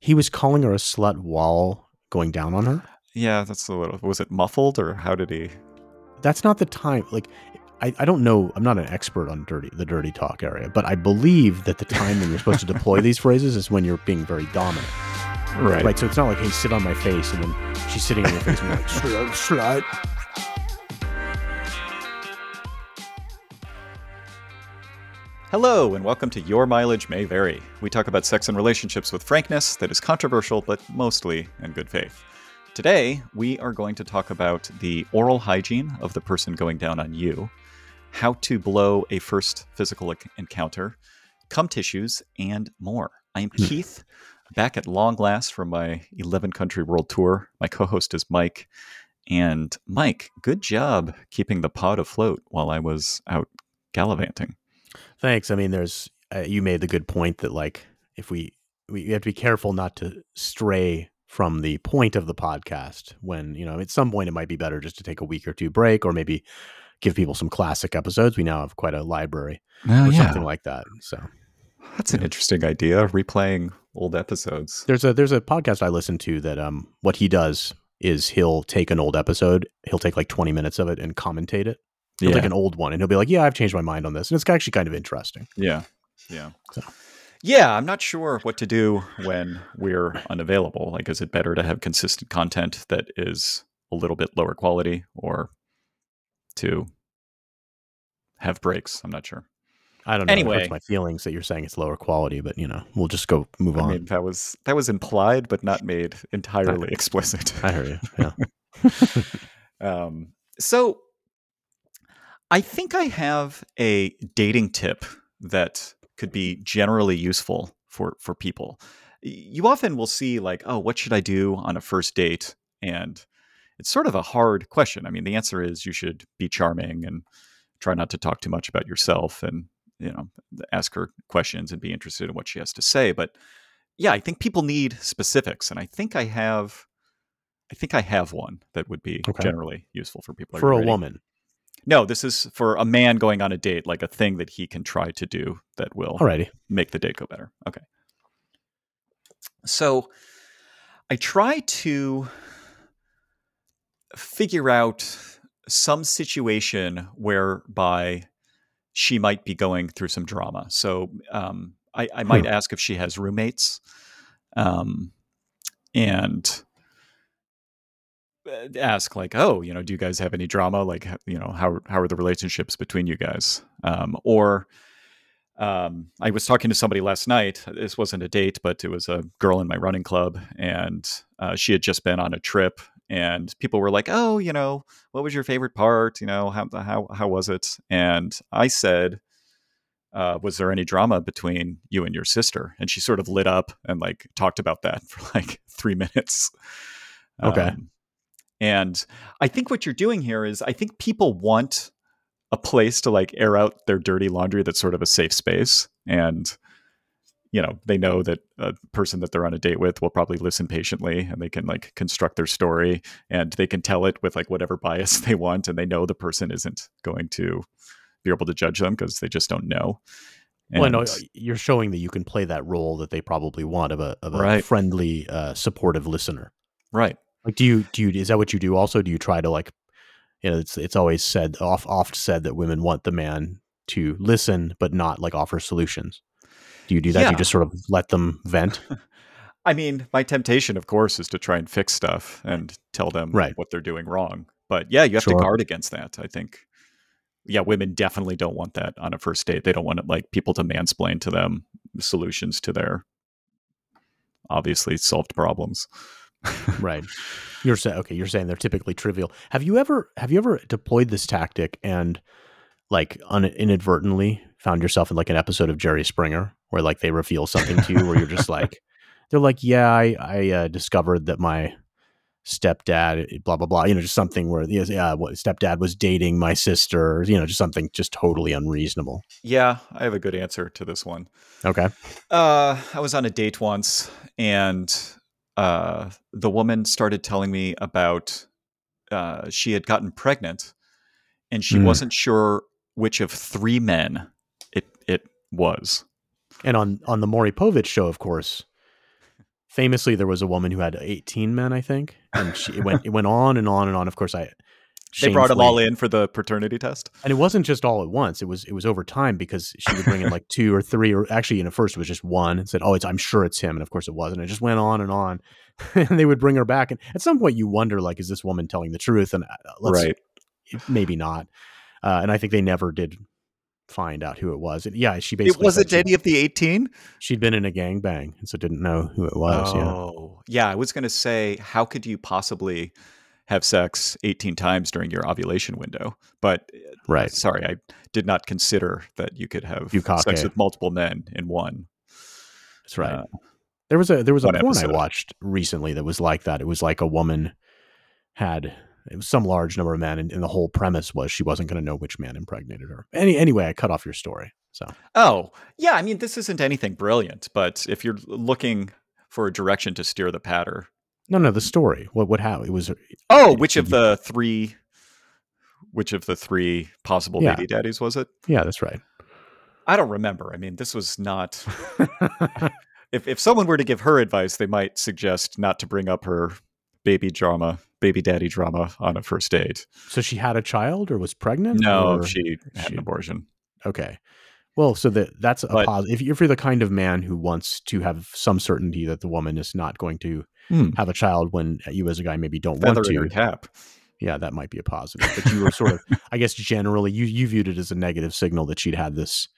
He was calling her a slut while going down on her. Yeah, that's a little. Was it muffled or how did he? That's not the time. Like, I, I don't know. I'm not an expert on dirty the dirty talk area, but I believe that the time when you're supposed to deploy these phrases is when you're being very dominant. Right. Right. So it's not like, hey, sit on my face, and then she's sitting on your face and you're like, slut, slut. Hello, and welcome to Your Mileage May Vary. We talk about sex and relationships with frankness that is controversial, but mostly in good faith. Today, we are going to talk about the oral hygiene of the person going down on you, how to blow a first physical encounter, cum tissues, and more. I am hmm. Keith, back at long last from my 11 country world tour. My co host is Mike. And Mike, good job keeping the pod afloat while I was out gallivanting. Thanks. I mean, there's uh, you made the good point that like if we we have to be careful not to stray from the point of the podcast when you know at some point it might be better just to take a week or two break or maybe give people some classic episodes. We now have quite a library Oh, or something like that. So That's an interesting idea, replaying old episodes. there's a there's a podcast I listen to that um what he does is he'll take an old episode, he'll take like 20 minutes of it and commentate it. Yeah. take an old one and he'll be like, "Yeah, I've changed my mind on this," and it's actually kind of interesting. Yeah. Yeah. So- Yeah, I'm not sure what to do when we're unavailable. Like, is it better to have consistent content that is a little bit lower quality or to have breaks? I'm not sure. I don't know. Anyway. my feelings that you're saying it's lower quality, but you know, we'll just go move I on. mean, that was that was implied, but not made entirely explicit. I heard you. Yeah. Um, so I think I have a dating tip that could be generally useful for for people. You often will see like, oh, what should I do on a first date? And it's sort of a hard question. I mean, the answer is you should be charming and try not to talk too much about yourself and, you know, ask her questions and be interested in what she has to say, but yeah, I think people need specifics and I think I have I think I have one that would be Okay. generally useful for people. For a woman. No, this is for a man going on a date, like a thing that he can try to do that will Alrighty. make the date go better. Okay. So I try to figure out some situation whereby she might be going through some drama. So um, I, I might ask if she has roommates. Um, and ask like oh you know do you guys have any drama like you know how how are the relationships between you guys um or um i was talking to somebody last night this wasn't a date but it was a girl in my running club and uh, she had just been on a trip and people were like oh you know what was your favorite part you know how how how was it and i said uh, was there any drama between you and your sister? And she sort of lit up and like talked about that for like three minutes. Okay. Um, and I think what you're doing here is I think people want a place to like air out their dirty laundry that's sort of a safe space. And, you know, they know that a person that they're on a date with will probably listen patiently and they can like construct their story and they can tell it with like whatever bias they want. And they know the person isn't going to be able to judge them because they just don't know. well, no, And- you're showing that you can play that role that they probably want of a of a Right. friendly, uh, supportive listener. right. Like, do you do you is that what you do? Also, do you try to like, you know, it's it's always said off oft said that women want the man to listen but not like offer solutions. Do you do that? Do you just sort of let them vent? I mean, my temptation, of course, is to try and fix stuff and tell them Right. what they're doing wrong. But yeah, you have Sure. to guard against that. I think. Yeah, women definitely don't want that on a first date. They don't want like people to mansplain to them solutions to their obviously solved problems. right. You're saying okay. You're saying they're typically trivial. Have you ever have you ever deployed this tactic and like un- inadvertently found yourself in like an episode of Jerry Springer where like they reveal something to you where you're just like they're like yeah I I uh, discovered that my stepdad blah blah blah you know just something where yeah what stepdad was dating my sister you know just something just totally unreasonable. Yeah, I have a good answer to this one. Okay. Uh, I was on a date once, and uh, the woman started telling me about uh, she had gotten pregnant, and she Mm. wasn't sure which of three men it it was. And on on the Maury Povich show, of course, famously there was a woman who had 18 men i think and she it went it went on and on and on of course i they brought them all in for the paternity test. and it wasn't just all at once. It was it was over time because she would bring in like two or three or actually in the first it was just one and said oh it's i'm sure it's him. And of course it wasn't. It just went on and on. And they would bring her back. And at some point you wonder like is this woman telling the truth? And uh, let's right. maybe not. Uh, and i think they never did find out who it was. And yeah she It basically wasn't said any of the 18? she'd been in a gang bang and so didn't know who it was yeah. Oh, yeah. I was going to say, how could you possibly have sex 18 times during your ovulation window? But uh, right sorry, I did not consider that you could have sex with multiple men in one. That's right. Uh, there was a there was a porn episode. I watched recently that was like that. It was like a woman had it was some large number of men, and, and the whole premise was she wasn't going to know which man impregnated her. Any anyway, I cut off your story. So Oh, yeah. I mean, this isn't anything brilliant, but if you're looking for a direction to steer the patter. No, no, the story. What what how it was? Oh, which of the three? Which of the three possible Yeah. baby daddies was it? Yeah, that's right. I don't remember. I mean, this was not. if if someone were to give her advice, they might suggest not to bring up her baby drama, baby daddy drama on a first date. so she had a child or was pregnant? No, or- she had she- an abortion. Okay. Well, so that that's a positive. If, if you're the kind of man who wants to have some certainty that the woman is not going to Hmm. have a child when you as a guy maybe don't want to, her cap. yeah, that might be a positive. But you were sort of, I guess, generally, you you viewed it as a negative signal that she'd had this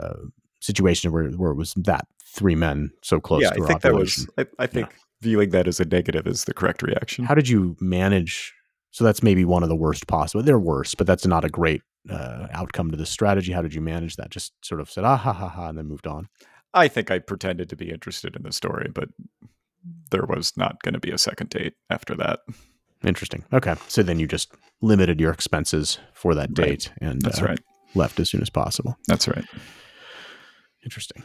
uh, situation where where it was that three men so close yeah, to I her think that was. I, I think viewing that as a negative is the correct reaction. How did you manage? So that's maybe one of the worst possible. They're worse, but that's not a great uh, outcome to this strategy. How did you manage that? Just sort of said ah ha ha ha, and then moved on. I think I pretended to be interested in the story, but there was not going to be a second date after that. Interesting. Okay, so then you just limited your expenses for that Right. date and That's uh, right. left as soon as possible. That's right. Interesting.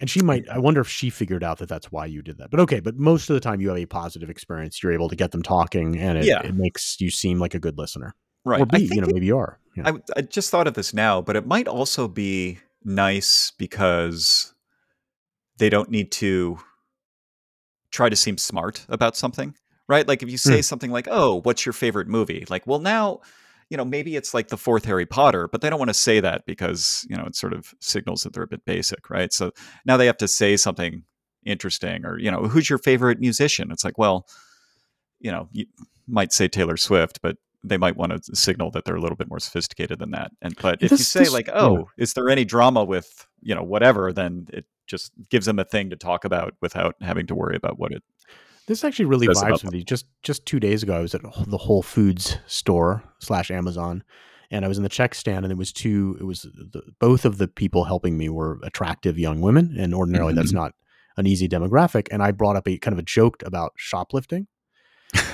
And she might, I wonder if she figured out that that's why you did that. But okay, but most of the time you have a positive experience. You're able to get them talking and it, Yeah. it makes you seem like a good listener. Right. Or B, you know, maybe you are. Yeah. I, I just thought of this now, but it might also be nice because they don't need to try to seem smart about something, right? Like if you say hmm. something like, "Oh, what's your favorite movie?" Like, well, now, you know, maybe it's like the fourth Harry Potter, but they don't want to say that because you know it sort of signals that they're a bit basic, right? So now they have to say something interesting, or you know, who's your favorite musician? It's like, well, you know, you might say Taylor Swift, but they might want to signal that they're a little bit more sophisticated than that. And but if you say this- like, yeah. "Oh, is there any drama with you know whatever?" then it just gives them a thing to talk about without having to worry about what it. This actually really vibes with me. Just just two days ago, I was at the Whole Foods store slash Amazon, and I was in the check stand, and it was two. It was the, both of the people helping me were attractive young women, and ordinarily that's Mhm. not an easy demographic. And I brought up a kind of a joke about shoplifting,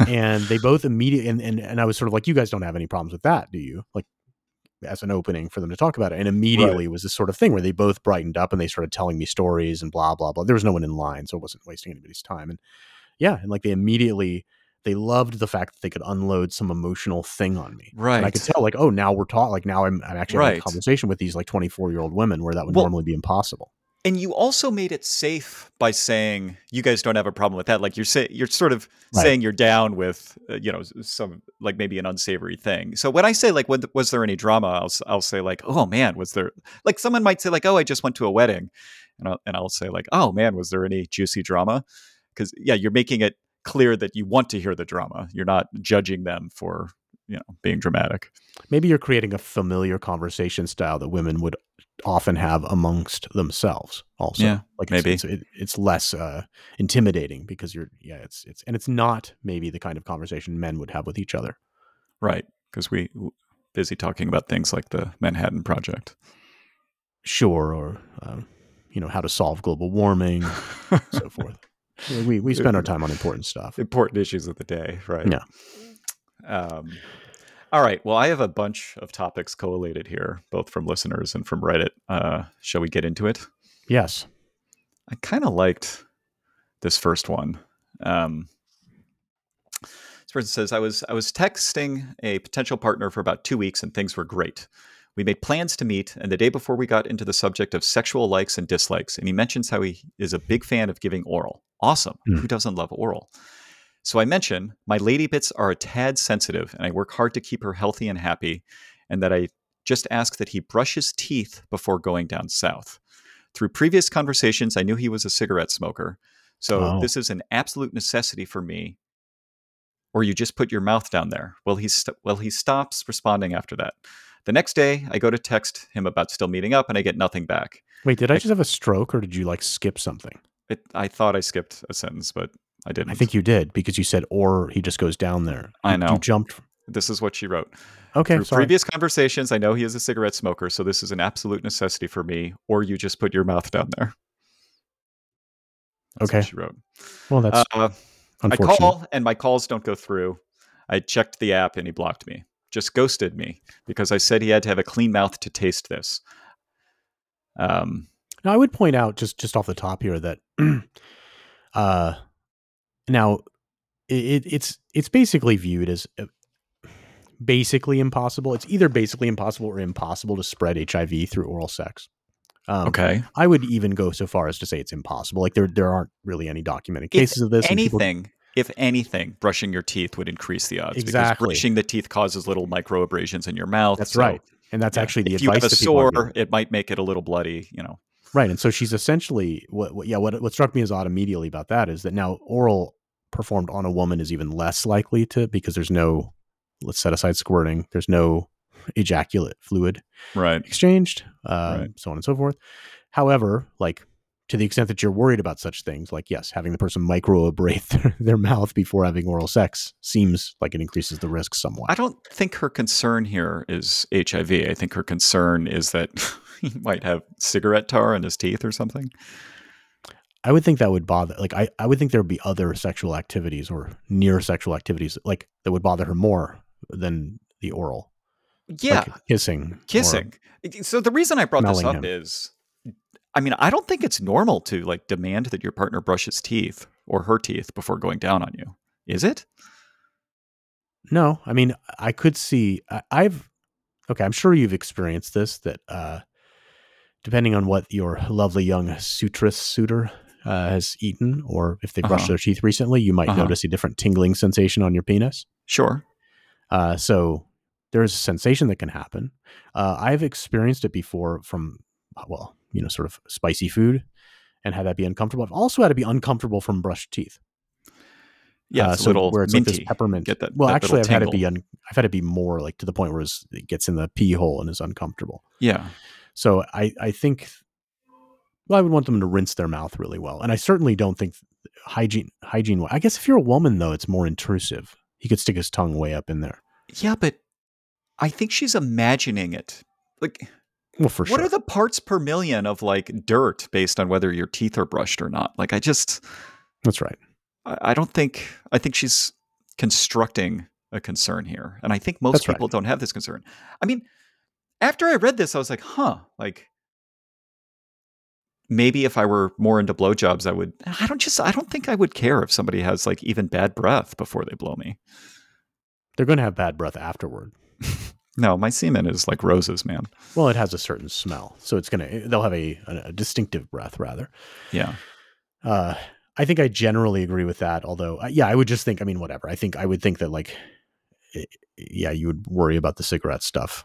and they both immediately and, and and I was sort of like, you guys don't have any problems with that, do you? Like as an opening for them to talk about it. And immediately it was this sort of thing where they both brightened up and they started telling me stories and blah blah blah. There was no one in line, so it wasn't wasting anybody's time. And yeah, and like they immediately they loved the fact that they could unload some emotional thing on me. Right. And I could tell like, oh, now we're taught, like now I'm I'm actually having a conversation with these like 24 year old women where that would Well- normally be impossible. And you also made it safe by saying you guys don't have a problem with that. Like you're say, you're sort of Right. saying you're down with uh, you know some like maybe an unsavory thing. So when I say like when, was there any drama, I'll I'll say like oh man was there like someone might say like oh I just went to a wedding, and I'll, and I'll say like oh man was there any juicy drama? Because yeah you're making it clear that you want to hear the drama. You're not judging them for you know being dramatic. Maybe you're creating a familiar conversation style that women would often have amongst themselves also Yeah, like maybe. it's, it's, it, it's less uh intimidating because you're yeah it's it's and it's not maybe the kind of conversation men would have with each other Right. Because we busy talking about things like the Manhattan Project. sure or um, you know how to solve global warming so forth we we spend our time on important stuff Important issues of the day, right? Yeah. Um, all right. Well, I have a bunch of topics collated here, both from listeners and from Reddit. Uh, shall we get into it? yes I kind of liked this first one. Um, this person says, "I was I was texting a potential partner for about two weeks, and things were great. We made plans to meet, and the day before we got into the subject of sexual likes and dislikes, and he mentions how he is a big fan of giving oral. Awesome. Mm. Who doesn't love oral? So I mention my lady bits are a tad sensitive, and I work hard to keep her healthy and happy, and that I just ask that he brush his teeth before going down south. Through previous conversations, I knew he was a cigarette smoker. So Oh. this is an absolute necessity for me. Or you just put your mouth down there. Well, he st- well he stops responding after that. The next day, I go to text him about still meeting up, and I get nothing back. Wait, did I just have a stroke or did you like skip something? It, I thought I skipped a sentence, but I didn't. I think you did because you said or he just goes down there. I know. You jumped. this is what she wrote. Okay, Through sorry. previous conversations, I know he is a cigarette smoker, so this is an absolute necessity for me. Or you just put your mouth down there. That's Okay. what she wrote. well, that's Uh, I call and my calls don't go through. I checked the app and he blocked me. Just ghosted me because I said he had to have a clean mouth to taste this. Um, Now, I would point out just just off the top here that uh now it, it's it's basically viewed as uh, basically impossible. It's either basically impossible or impossible to spread HIV through oral sex. Um, okay. I would even go so far as to say it's impossible. Like there there aren't really any documented If cases of this. people- Anything, if anything, brushing your teeth would increase the odds. Exactly. Because brushing the teeth causes little micro abrasions in your mouth. that's so, right, and that's yeah, actually the if you advice have a that people sore, it might make it a little bloody. You know. Right. And so she's essentially what, what yeah, what what struck me as odd immediately about that is that now oral performed on a woman is even less likely to because there's no let's set aside squirting, there's no ejaculate fluid Right. exchanged, uh, Right. so on and so forth. However, like to the extent that you're worried about such things, like yes, having the person microabrade their, their mouth before having oral sex seems like it increases the risk somewhat. I don't think her concern here is HIV. I think her concern is that he might have cigarette tar in his teeth or something. I would think that would bother like I, I would think there would be other sexual activities or near sexual activities like that would bother her more than the oral. Yeah, Like kissing. kissing. So the reason I brought this up him. is I mean, I don't think it's normal to like demand that your partner brush his teeth or her teeth before going down on you. Is it? no, I mean I could see I, I've okay, I'm sure you've experienced this that uh depending on what your lovely young suitress suitor uh, has eaten or if they brushed Uh-huh. their teeth recently, you might Uh-huh. notice a different tingling sensation on your penis. Sure. Uh, so there is a sensation that can happen. Uh, I've experienced it before from, well, you know, sort of spicy food and had that be uncomfortable. I've also had to be uncomfortable from brushed teeth. Yeah, Uh, so little where it's like this peppermint. Get that- well, that actually, I've had it be un- I've had it be more like to the point where it gets in the pee hole and is uncomfortable. yeah. So I I think well, I would want them to rinse their mouth really well, and I certainly don't think hygiene hygiene. I guess if you're a woman though, it's more intrusive. He could stick his tongue way up in there. Yeah, but I think she's imagining it. Like Well, for what sure. What are the parts per million of like dirt based on whether your teeth are brushed or not? Like I just That's right. I I don't think I think she's constructing a concern here. And I think most That's right. people don't have this concern. I mean, after I read this, I was like, huh, like maybe if I were more into blowjobs, I would I don't just I don't think I would care if somebody has like even bad breath before they blow me. They're going to have bad breath afterward. No, my semen is like roses, man. Well, it has a certain smell, so it's gonna. They'll have a, a, distinctive breath, rather. Yeah. Uh, I think I generally agree with that. Although, uh, yeah, I would just think. I mean, whatever. I think I would think that, like, i yeah, you would worry about the cigarette stuff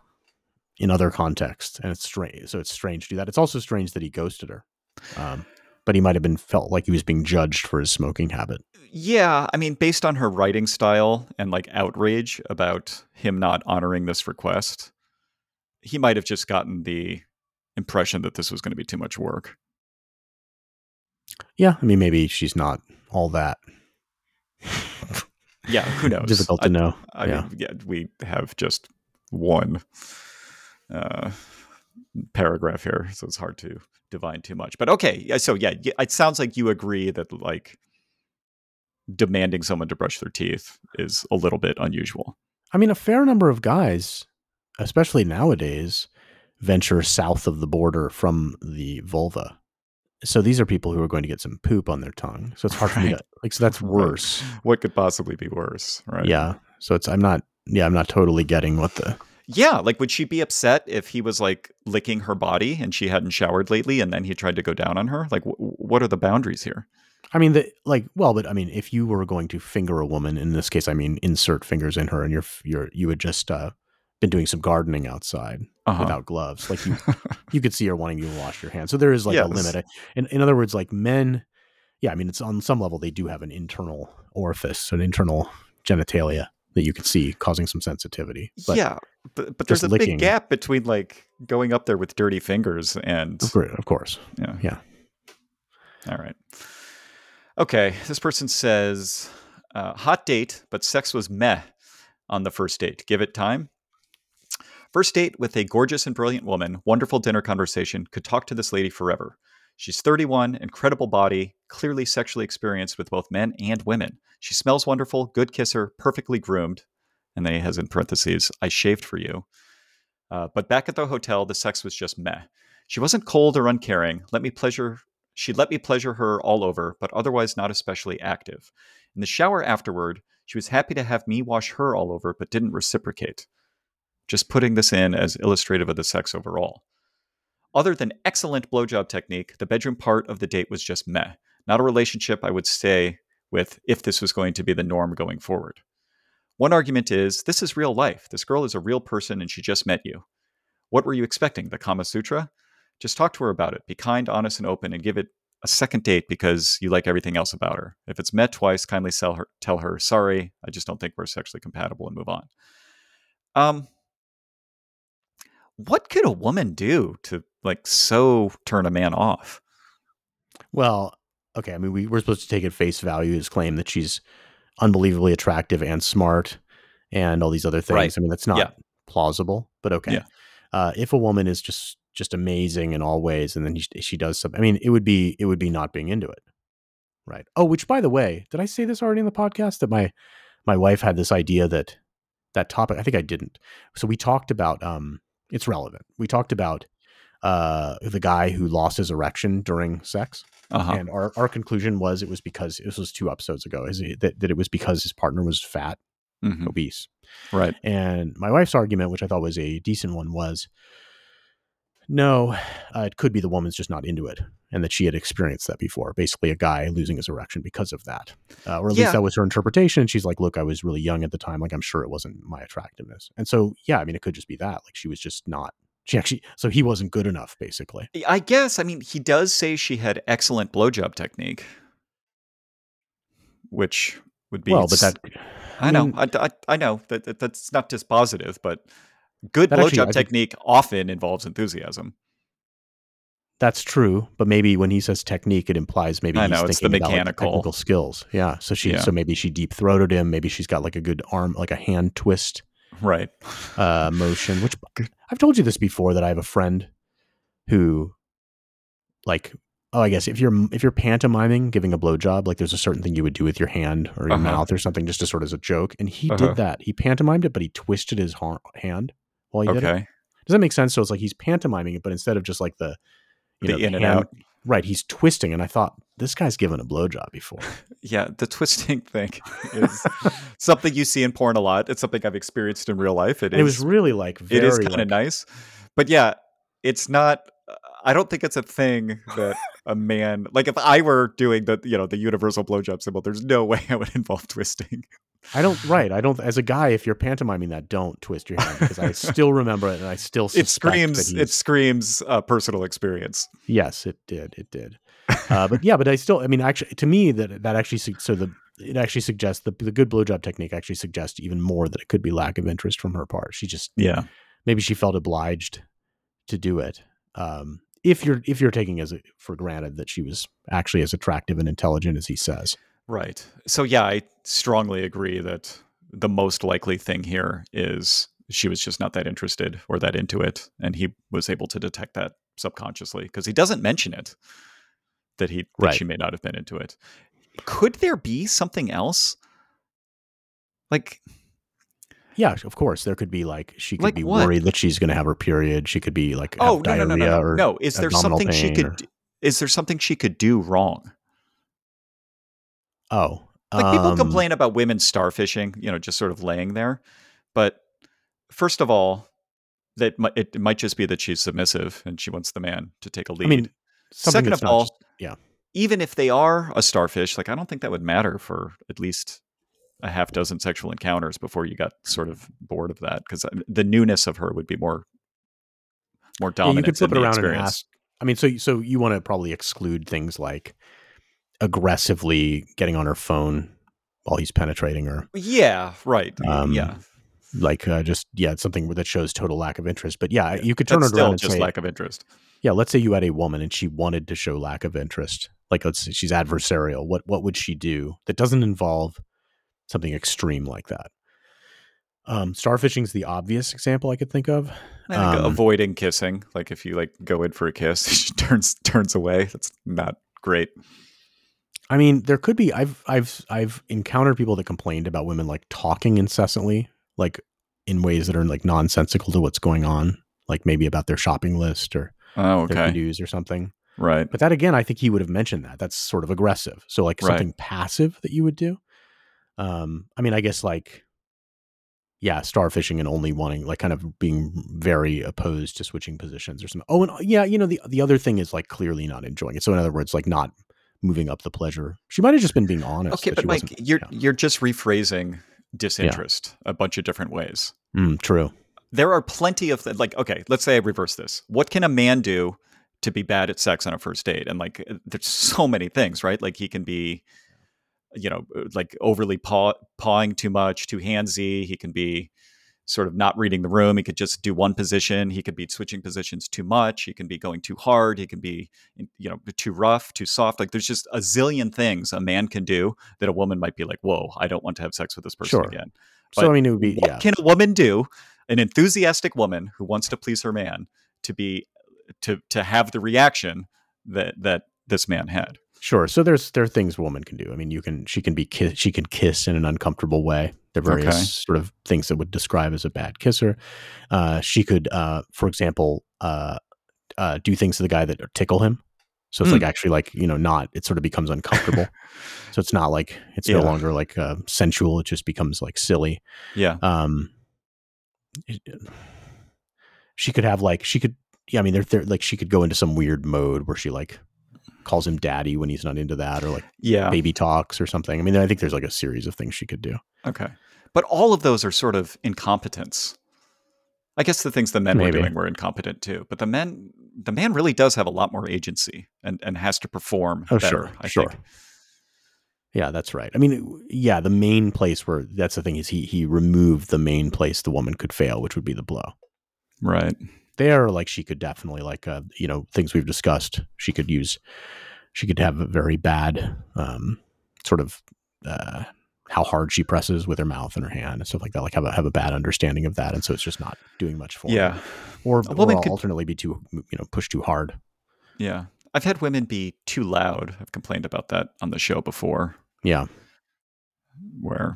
in other contexts, and it's strange. So it's strange to do that. It's also strange that he ghosted her. Um, but he might have been felt like he was being judged for his smoking habit. Yeah, I mean, based on her writing style and like outrage about him not honoring this request, he might have just gotten the impression that this was going to be too much work. Yeah, I mean, maybe she's not all that. Yeah, who knows? Difficult to I, know. I yeah. mean, yeah, we have just one uh, paragraph here, so it's hard to divine too much. But okay, so yeah, it sounds like you agree that like demanding someone to brush their teeth is a little bit unusual. I mean, a fair number of guys, especially nowadays, venture south of the border from the vulva. So these are people who are going to get some poop on their tongue. So it's hard for me Right. to like. So that's Right. worse. What could possibly be worse, right? Yeah. So it's I'm not. Yeah, I'm not totally getting what the Yeah, like would she be upset if he was like licking her body and she hadn't showered lately and then he tried to go down on her? Like, what are the boundaries here? I mean, the like, well, but I mean, if you were going to finger a woman, in this case, I mean, insert fingers in her, and you're you're you had just uh, been doing some gardening outside Uh-huh. without gloves, like you you could see her wanting you to wash your hands. So there is like a limit. In in other words, like men, yeah, I mean, it's on some level they do have an internal orifice, an internal genitalia that you can see causing some sensitivity. But yeah, but but there's a licking- big gap between like going up there with dirty fingers and of course, of course, yeah. Yeah. All right. Okay, this person says uh, hot date, but sex was meh on the first date. Give it time. First date with a gorgeous and brilliant woman, wonderful dinner conversation, could talk to this lady forever. She's 31, incredible body, clearly sexually experienced with both men and women. She smells wonderful, good kisser, perfectly groomed. And then he has in parentheses, I shaved for you. Uh, but back at the hotel, the sex was just meh. She wasn't cold or uncaring. Let me pleasure. She let me pleasure her all over, but otherwise not especially active. In the shower afterward, she was happy to have me wash her all over, but didn't reciprocate. Just putting this in as illustrative of the sex overall. Other than excellent blowjob technique, the bedroom part of the date was just meh. Not a relationship I would stay with if this was going to be the norm going forward. One argument is this is real life. This girl is a real person and she just met you. What were you expecting? The Kama Sutra? Just talk to her about it. Be kind, honest, and open, and give it a second date because you like everything else about her. If it's met twice, kindly her, tell her, sorry, I just don't think we're sexually compatible and move on. Um, what could a woman do to like so turn a man off? Well, okay. I mean, we, we're supposed to take at face value his claim that she's unbelievably attractive and smart and all these other things. Right. I mean, that's not Yeah. plausible, but okay. Yeah. Uh, if a woman is just just amazing in all ways, and then he, she does something, I mean, it would be it would be not being into it, right? Oh, which by the way, did I say this already in the podcast that my my wife had this idea that that topic? I think I didn't. So we talked about um, it's relevant. We talked about uh, the guy who lost his erection during sex. Uh-huh. And our, our conclusion was it was because this was two episodes ago is it, that, that it was because his partner was fat, Mhm. obese. Right. And my wife's argument, which I thought was a decent one, was no, uh, it could be the woman's just not into it and that she had experienced that before. Basically, a guy losing his erection because of that. Uh, or at Yeah. least that was her interpretation. And she's like, look, I was really young at the time. Like, I'm sure it wasn't my attractiveness. And so, yeah, I mean, it could just be that. Like, she was just not, she actually, so he wasn't good enough, basically. I guess. I mean, he does say she had excellent blowjob technique, which would be Well, but that, I, know, mean, I, I, I know that, that that's not dispositive, but good blowjob I think- technique often involves enthusiasm. That's true, but maybe when he says technique, it implies maybe I he's know, thinking about, like, technical skills. Yeah, so she, Yeah. so maybe she deep throated him. Maybe she's got like a good arm, like a hand twist Right. uh, motion. Which I've told you this before that I have a friend who, like, oh, I guess if you're if you're pantomiming giving a blowjob, like there's a certain thing you would do with your hand or your Uh-huh. mouth or something, just to sort of as a joke. And he Uh-huh. did that. He pantomimed it, but he twisted his har- hand while he did it. Does that make sense? So it's like he's pantomiming it, but instead of just like the you The know, in and hand- out. right? He's twisting, and I thought this guy's given a blowjob before. Yeah, the twisting thing is something you see in porn a lot. It's something I've experienced in real life. It And it was really like very it is kind of like, nice, but yeah, it's not. I don't think it's a thing that a man like if I were doing the you know the universal blowjob symbol. There's no way I would involve twisting. I don't right. I don't. As a guy, if you're pantomiming that, don't twist your hand because I still remember it, and I still It screams. It screams uh, personal experience. Yes, it did. It did. Uh, but yeah, but I still. I mean, actually, to me, that that actually so the it actually suggests the the good blowjob technique actually suggests even more that it could be lack of interest from her part. She just Yeah. maybe she felt obliged to do it. Um, if you're if you're taking as a, for granted that she was actually as attractive and intelligent as he says. Right. So yeah, I strongly agree that the most likely thing here is she was just not that interested or that into it, and he was able to detect that subconsciously because he doesn't mention it that he that Right. she may not have been into it. Could there be something else? Like Yeah, of course. There could be like she could Like be what? worried that she's going to have her period. She could be like oh no no no diarrhea no no or no is there something she could or- is there something she could do wrong? oh Like people um, complain about women starfishing, you know, just sort of laying there. But first of all, that might, it might just be that she's submissive and she wants the man to take a lead. I mean, Second of all, yeah. even if they are a starfish, like I don't think that would matter for at least a half dozen sexual encounters before you got sort of bored of that because the newness of her would be more more Yeah, dominant. you could flip it the around and ask. I mean, so so you want to probably exclude things like aggressively getting on her phone while he's penetrating her, Yeah, right. Um, yeah, like uh, just yeah, something that shows total lack of interest. But yeah, you could turn it around still and just say, lack of interest. yeah, let's say you had a woman and she wanted to show lack of interest. Like let's say she's adversarial. What what would she do that doesn't involve something extreme like that? Um, starfishing's the obvious example I could think of. I think Um, avoiding kissing, like if you like go in for a kiss, she turns turns away. That's not great. I mean, there could be. I've I've I've encountered people that complained about women like talking incessantly, like in ways that are like nonsensical to what's going on, like maybe about their shopping list or Oh, their okay, to-dos or something. right. But that again, I think he would have mentioned that. That's sort of aggressive. So like Right. something passive that you would do. Um, I mean, I guess like yeah, starfishing and only wanting like kind of being very opposed to switching positions or something. Oh, and yeah, you know the the other thing is like clearly not enjoying it. So in other words, like not moving up the pleasure. She might have just been being honest. Okay, but she Mike, you're yeah. you're just rephrasing disinterest a bunch of different ways. Mm, true. There are plenty of th- like okay, let's say I reverse this. What can a man do to be bad at sex on a first date? And like uh, there's so many things, right? Like he can be you know, uh, like overly paw- pawing too much, too handsy. He can be sort of not reading the room. He could just do one position. He could be switching positions too much. He can be going too hard. He can be, you know, too rough, too soft. Like there's just a zillion things a man can do that a woman might be like, whoa, I don't want to have sex with this person Sure. again. So I mean, it would be What yeah. can a woman do, an enthusiastic woman who wants to please her man, to be to to have the reaction that that this man had? Sure. So there's there are things a woman can do. I mean, you can she can be kiss, she can kiss in an uncomfortable way. There are various Okay. sort of things that would describe as a bad kisser. Uh, she could, uh, for example, uh, uh, do things to the guy that tickle him. So it's Hmm. like actually like you know not it sort of becomes uncomfortable. so it's not like it's no longer like uh, sensual. It just becomes like silly. Yeah. Um, it- she could have like she could yeah. I mean, they're, they're like she could go into some weird mode where she like calls him daddy when he's not into that or like Yeah. baby talks or something. I mean, I think there's like a series of things she could do. Okay. But all of those are sort of incompetence. I guess the things the men Maybe. were doing were incompetent too. But the men the man really does have a lot more agency and, and has to perform Oh, better, sure, I sure. think. Yeah, that's right. I mean, yeah, the main place where that's the thing is he he removed the main place the woman could fail, which would be the blow. Right. There, like she could definitely like uh, you know things we've discussed. She could use, she could have a very bad um, sort of uh, how hard she presses with her mouth and her hand and stuff like that. Like have a have a bad understanding of that, and so it's just not doing much for her. Yeah. or, A woman or could- alternately be too you know push too hard. Yeah. I've had women be too loud. I've complained about that on the show before, Yeah, where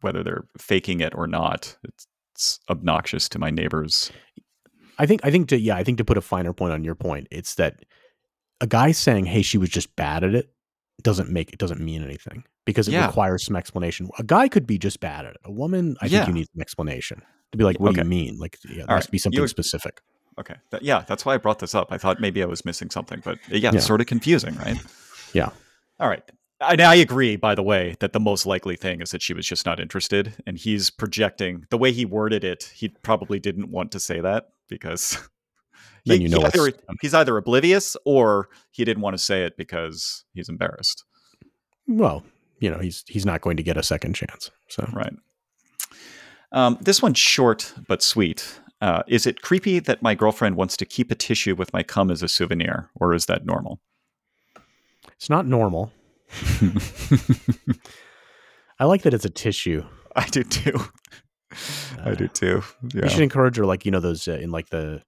whether they're faking it or not, it's, it's obnoxious to my neighbors. I think I think to yeah, I think to put a finer point on your point, it's that a guy saying, "Hey, she was just bad at it," doesn't make it doesn't mean anything because it Yeah. requires some explanation. A guy could be just bad at it. A woman, I Yeah. think you need an explanation to be like, "What do you mean?" Like, yeah, there All has right. to be something specific. Okay. That, yeah, that's why I brought this up. I thought maybe I was missing something, but yeah, Yeah. it's sort of confusing, right? Yeah. All right. And I agree, by the way, that the most likely thing is that she was just not interested. And he's projecting the way he worded it, he probably didn't want to say that because Then he- you know he either, he's either oblivious or he didn't want to say it because he's embarrassed. Well, you know, he's he's not going to get a second chance. So Right. Um, this one's short but sweet. Uh, is it creepy that my girlfriend wants to keep a tissue with my cum as a souvenir, or is that normal? it's not normal. I like that it's a tissue. I do too. I do too. You should encourage her, like you know, those uh, in like the,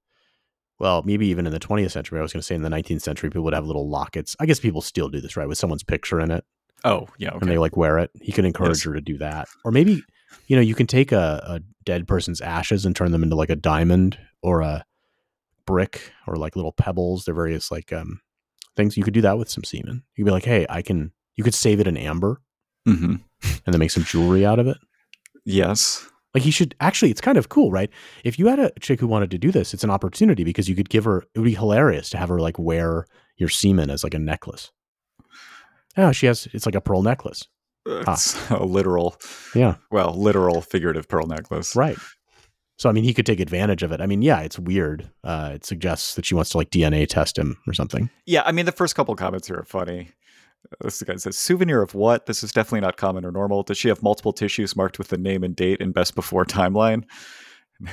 well, maybe even in the 20th century. I was going to say in the 19th century, people would have little lockets. I guess people still do this, right, with someone's picture in it, Oh, yeah. and they like wear it. He could encourage Yes. her to do that, or maybe, you know, you can take a, a dead person's ashes and turn them into like a diamond or a brick or like little pebbles. They're various like um things. You could do that with some semen. You'd be like, hey, I can. You could save it in amber hmm and then make some jewelry out of it. Yes. Like he should actually, it's kind of cool, right? If you had a chick who wanted to do this, it's an opportunity because you could give her. It would be hilarious to have her like wear your semen as like a necklace. Oh, she has. It's like a pearl necklace. It's a literal, Yeah, well, literal figurative pearl necklace. right. So I mean, he could take advantage of it. I mean, yeah, it's weird. Uh, it suggests that she wants to like DNA test him or something. Yeah, I mean the first couple comments here are funny. This guy says, "Souvenir of what? This is definitely not common or normal. Does she have multiple tissues marked with the name and date and best before timeline?"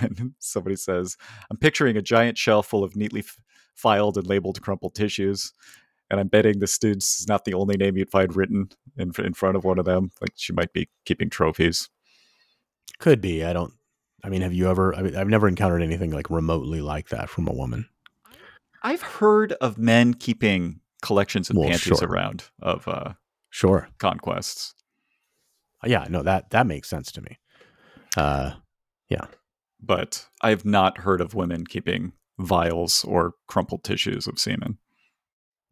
And then somebody says, "I'm picturing a giant shelf full of neatly f- filed and labeled crumpled tissues, and I'm betting the students is not the only name you'd find written in in front of one of them. Like she might be keeping trophies." Could be. I don't. I mean, have you ever? I mean, I've never encountered anything like remotely like that from a woman. I've heard of men keeping collections of Well, panties sure. around of uh, Sure. conquests. Yeah. No. That that makes sense to me. Uh, yeah, but I've not heard of women keeping vials or crumpled tissues of semen.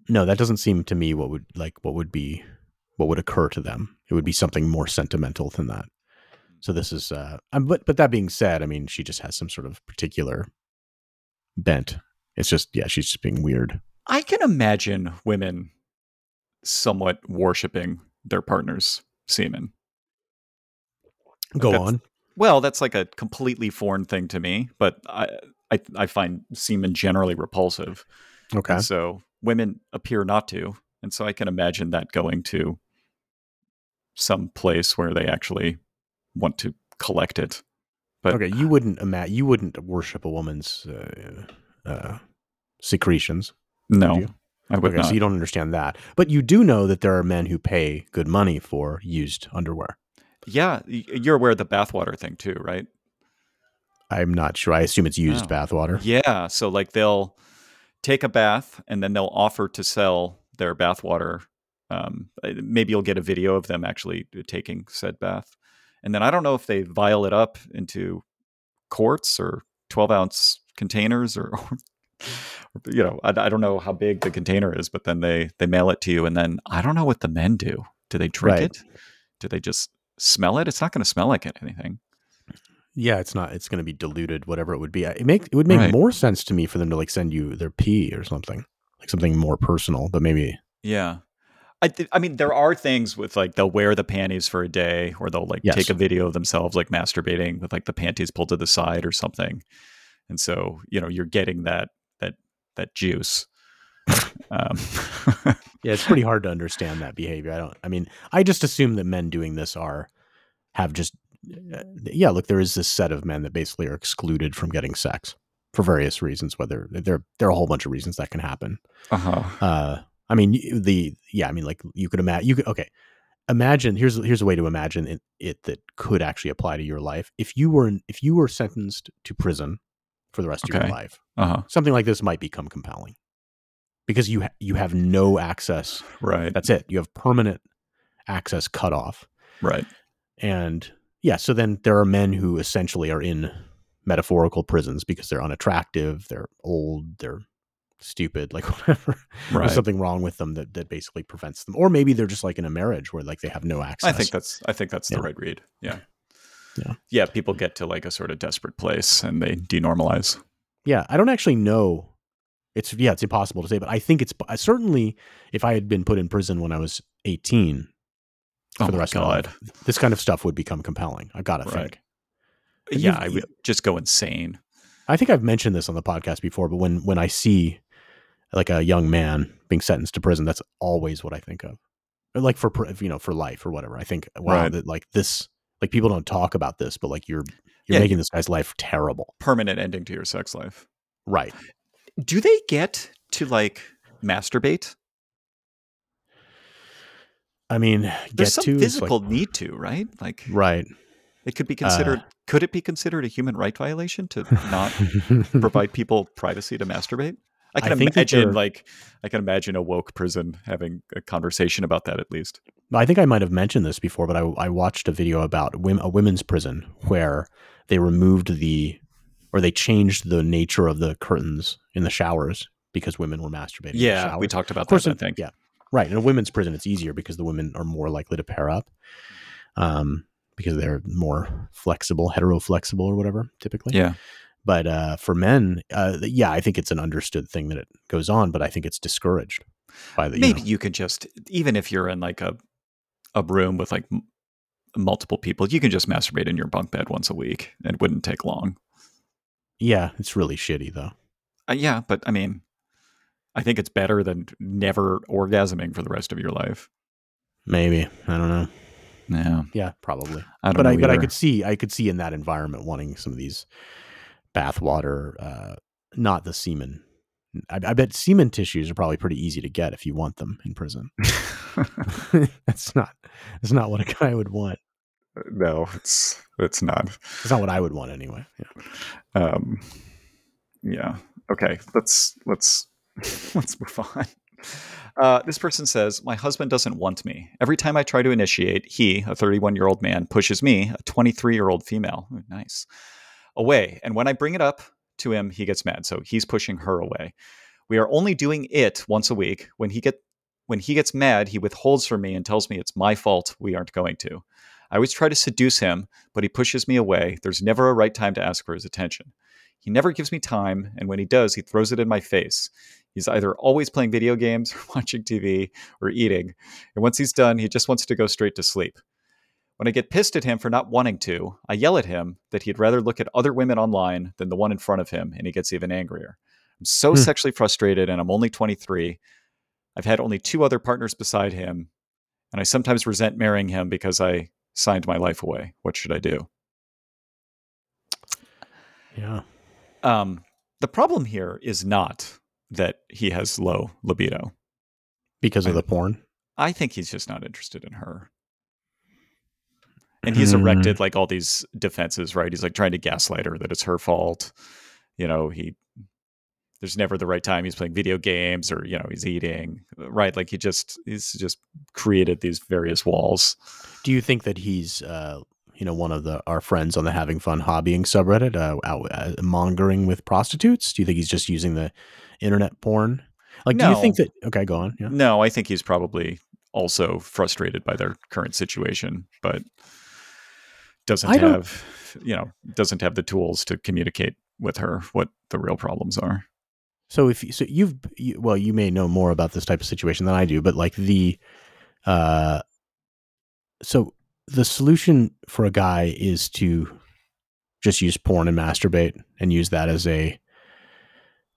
no, that doesn't seem to me what would like what would be what would occur to them. It would be something more sentimental than that. So this is. Uh, um, but but that being said, I mean, she just has some sort of particular bent. It's just yeah, she's just being weird. I can imagine women somewhat worshiping their partner's semen. Go That's- on. Well, that's like a completely foreign thing to me, but I I, I find semen generally repulsive. Okay. And so women appear not to. And so I can imagine that going to some place where they actually want to collect it. But okay. You wouldn't ima- You wouldn't worship a woman's uh, uh, secretions. No. I would okay, not. so you don't understand that, but you do know that there are men who pay good money for used underwear. Yeah, you're aware of the bathwater thing too, right? I'm not sure. I assume it's used Oh. bathwater. Yeah, so like they'll take a bath and then they'll offer to sell their bathwater. Um, uh, maybe you'll get a video of them actually taking said bath, and then I don't know if they vial it up into quarts or 12 ounce containers or. you know, I, I don't know how big the container is, but then they they mail it to you, and then I don't know what the men do. Do they drink Right. it? Do they just smell it? It's not going to smell like anything. Yeah, it's not. It's going to be diluted, whatever it would be. It make it would make Right. more sense to me for them to like send you their pee or something, like something more personal. But maybe Yeah. I, th- I mean, there are things with like they'll wear the panties for a day, or they'll like Yes. take a video of themselves like masturbating with like the panties pulled to the side or something, and so you know you're getting that that juice. um, yeah, it's pretty hard to understand that behavior. I don't. I mean, I just assume that men doing this are have just uh, yeah. Look, there is this set of men that basically are excluded from getting sex for various reasons. Whether there there are a whole bunch of reasons that can happen. uh-huh. Uh, I mean, the yeah, I mean, like you could imagine. You could okay. Imagine here's here's a way to imagine it, it that could actually apply to your life. If you were if you were sentenced to prison for the rest of your life, Uh-huh. something like this might become compelling because you ha- you have no access. Right. That's it. You have permanent access cut off, Right. and yeah. So then there are men who essentially are in metaphorical prisons because they're unattractive, they're old, they're stupid, like whatever. Right. There's something wrong with them that, that basically prevents them. Or maybe they're just like in a marriage where like they have no access. I think that's I think that's Yeah. the right read. Yeah. Yeah. Yeah. People get to like a sort of desperate place and they denormalize. yeah, I don't actually know. It's yeah, it's impossible to say, but I think it's I certainly if I had been put in prison when I was 18 Oh for the my rest of my life, this kind of stuff would become compelling. I gotta Right. think. But Yeah, I would just go insane. I think I've mentioned this on the podcast before, but when when I see like a young man being sentenced to prison, that's always what I think of. Like for you know for life or whatever. I think wow, Right. that like this like people don't talk about this, but like you're you're Yeah. making this guy's life terrible. Permanent ending to your sex life. Right. Do they get to like masturbate? I mean, There's some to physical like, need to, right? Like right. it could be considered Uh, could it be considered a human right violation to not provide people privacy to masturbate? I can I imagine like I can imagine a woke prison having a conversation about that at least. I think I might have mentioned this before, but I, I watched a video about a women's prison where they removed the or they changed the nature of the curtains in the showers because women were masturbating. Yeah, we talked about Of course, that, I think. yeah, right. In a women's prison, it's easier because the women are more likely to pair up. Um, because they're more flexible, hetero flexible or whatever, typically. Yeah. But uh, for men, uh, yeah, I think it's an understood thing that it goes on, but I think it's discouraged by the. Maybe you, know, you could just, even if you're in like a a room with like m- multiple people, you can just masturbate in your bunk bed once a week. It wouldn't take long. yeah, it's really shitty though. Uh, yeah, but I mean, I think it's better than never orgasming for the rest of your life. Maybe I don't know. Yeah, Yeah, probably. I don't but know. I but I could see I could see in that environment wanting some of these bathwater, uh, not the semen. I, I bet semen tissues are probably pretty easy to get if you want them in prison. that's not that's not what a guy would want. no, it's it's not. It's not what I would want anyway. Yeah. Um, yeah. Okay. Let's let's let's move on. Uh, this person says, My husband doesn't want me. Every time I try to initiate, he, a 31 year old man, pushes me, a 23 year old female, ooh, nice, away. And when I bring it up to him, he gets mad. So he's pushing her away. We are only doing it once a week. When he get when he gets mad, he withholds from me and tells me it's my fault we aren't going to. I always try to seduce him, but he pushes me away. There's never a right time to ask for his attention. He never gives me time, and when he does, he throws it in my face. He's either always playing video games or watching TV or eating. And once he's done, he just wants to go straight to sleep. When I get pissed at him for not wanting to, I yell at him that he'd rather look at other women online than the one in front of him, and he gets even angrier. I'm so Hmm. sexually frustrated, and I'm only 23. I've had only two other partners beside him, and I sometimes resent marrying him because I signed my life away. What should I do? Yeah. Um, the problem here is not that he has low libido. Because of I- the porn. I think he's just not interested in her. And he's Hmm. erected like all these defenses, right? He's like trying to gaslight her that it's her fault. You know, he there's never the right time he's playing video games or, you know, he's eating, right? Like he just he's just created these various walls. Do you think that he's, uh, you know, one of the our friends on the having fun hobbying subreddit, uh, out, uh, mongering with prostitutes? Do you think he's just using the internet porn? Like, do you think that? Okay, go on. Yeah. No, I think he's probably also frustrated by their current situation, but doesn't have, you know, doesn't have the tools to communicate with her what the real problems are. So if you- so, you've you, well, you may know more about this type of situation than I do, but like the, uh, so the solution for a guy is to just use porn and masturbate and use that as a,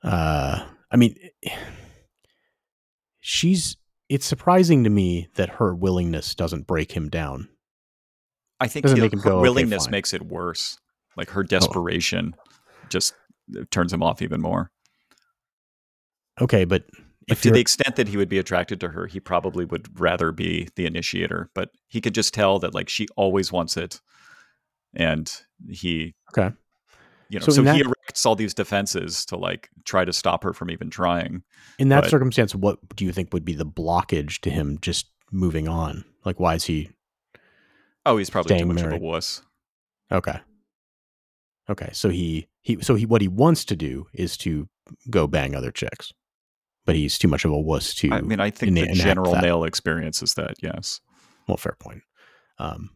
uh, I mean, she's. It's surprising to me that her willingness doesn't break him down. I think he- her go, willingness fine." makes it worse. Like her oh. desperation just uh, turns him off even more. Okay, but if to the extent that he would be attracted to her, he probably would rather be the initiator. But he could just tell that like she always wants it, and he okay, you know So so, he that- erects all these defenses to like try to stop her from even trying. in that but- circumstance, what do you think would be the blockage to him just moving on? Like, why is he Oh, he's probably too much married. of a wuss. Okay. Okay. So he he so he what he wants to do is to go bang other chicks, but he's too much of a wuss to. I mean, I think ena- the general that. male experience is that yes, well, fair point. Um,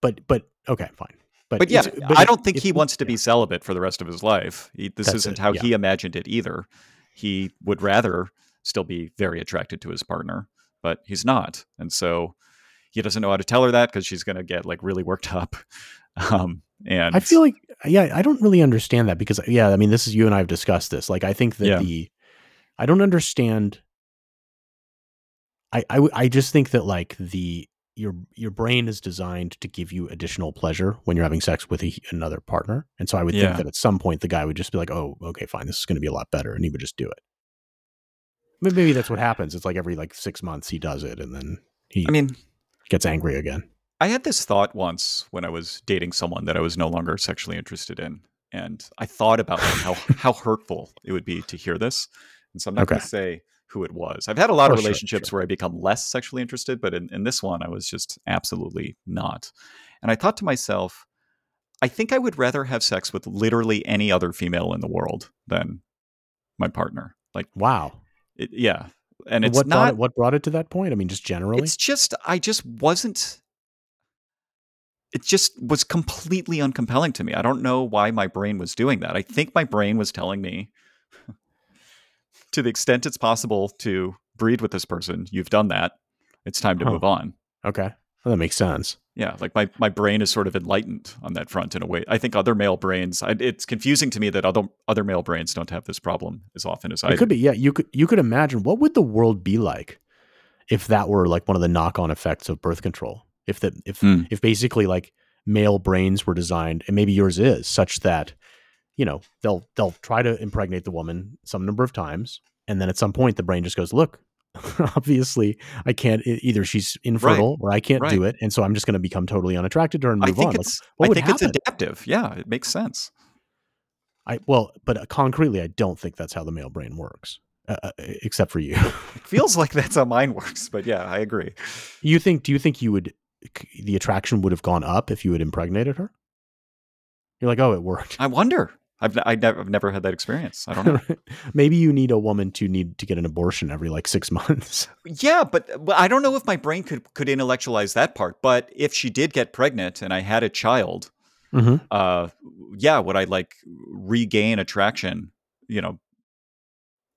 but but okay, fine. But but yeah, it's- I don't think if- he wants to be yeah. celibate for the rest of his life. He, this That's isn't it, how yeah. he imagined it either. He would rather still be very attracted to his partner, but he's not, and so he doesn't know how to tell her that because she's going to get like really worked up. Um, and I feel like yeah, I don't really understand that because yeah, I mean, this is you and I have discussed this. Like, I think that Yeah. the I don't understand. I, I, I just think that like the your your brain is designed to give you additional pleasure when you're having sex with a, another partner, and so I would Yeah. think that at some point the guy would just be like, oh, okay, fine, this is going to be a lot better, and he would just do it. But maybe that's what happens. It's like every like six months he does it, and then he I mean, gets angry again. I had this thought once when I was dating someone that I was no longer sexually interested in, and I thought about how how hurtful it would be to hear this. And so I'm not going to say who it was. I've had a lot Oh, of sure, relationships where I become less sexually interested, but in, in this one, I was just absolutely not. And I thought to myself, I think I would rather have sex with literally any other female in the world than my partner. Like, Wow. it, yeah, and it's what brought it, what brought it to that point? I mean, just generally. it's just I just wasn't it just was completely uncompelling to me. I don't know why my brain was doing that. I think my brain was telling me to the extent it's possible to breed with this person, you've done that. It's time to Huh. move on. Okay. Well, that makes sense. Yeah, like my, my brain is sort of enlightened on that front in a way. I think other male brains. I, it's confusing to me that other other male brains don't have this problem as often as I. Do. It do. could be, yeah. You could you could imagine what would the world be like if that were like one of the knock on effects of birth control. If that if Hmm. if basically like male brains were designed, and maybe yours is, such that you know they'll they'll try to impregnate the woman some number of times, and then at some point the brain just goes, look. Obviously, I can't. Either she's infertile or I can't do it, and so I'm just going to become totally unattracted to her and I move think on. It's I think it's adaptive. Yeah, it makes sense. I well, but uh, concretely, I don't think that's how the male brain works, uh, uh, except for you. It feels like that's how mine works, but yeah, I agree. You think? Do you think you would? The attraction would have gone up if you had impregnated her. You're like, oh, it worked. I wonder. I've I never, I've never had that experience. I don't know. Maybe you need a woman to need to get an abortion every like six months. yeah, but well, I don't know if my brain could could intellectualize that part. But if she did get pregnant and I had a child, mm-hmm. uh, yeah, would I like regain attraction? You know,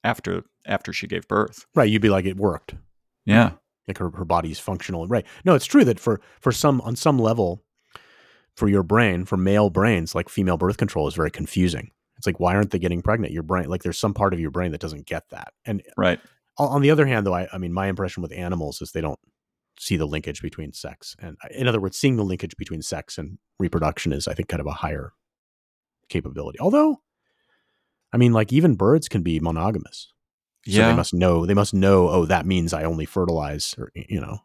after after she gave birth. Right? You'd be like, it worked. Yeah. Like her her body's functional. Right? No, it's true that for for some on some level, for your brain, for male brains, like female birth control is very confusing. It's like, why aren't they getting pregnant? Your brain, like, there's some part of your brain that doesn't get that. And Right. on the other hand, though, I, I mean, my impression with animals is they don't see the linkage between sex and, in other words, seeing the linkage between sex and reproduction is, I think, kind of a higher capability. Although, I mean, like even birds can be monogamous. So Yeah. they must know. They must know. Oh, that means I only fertilize, or you know.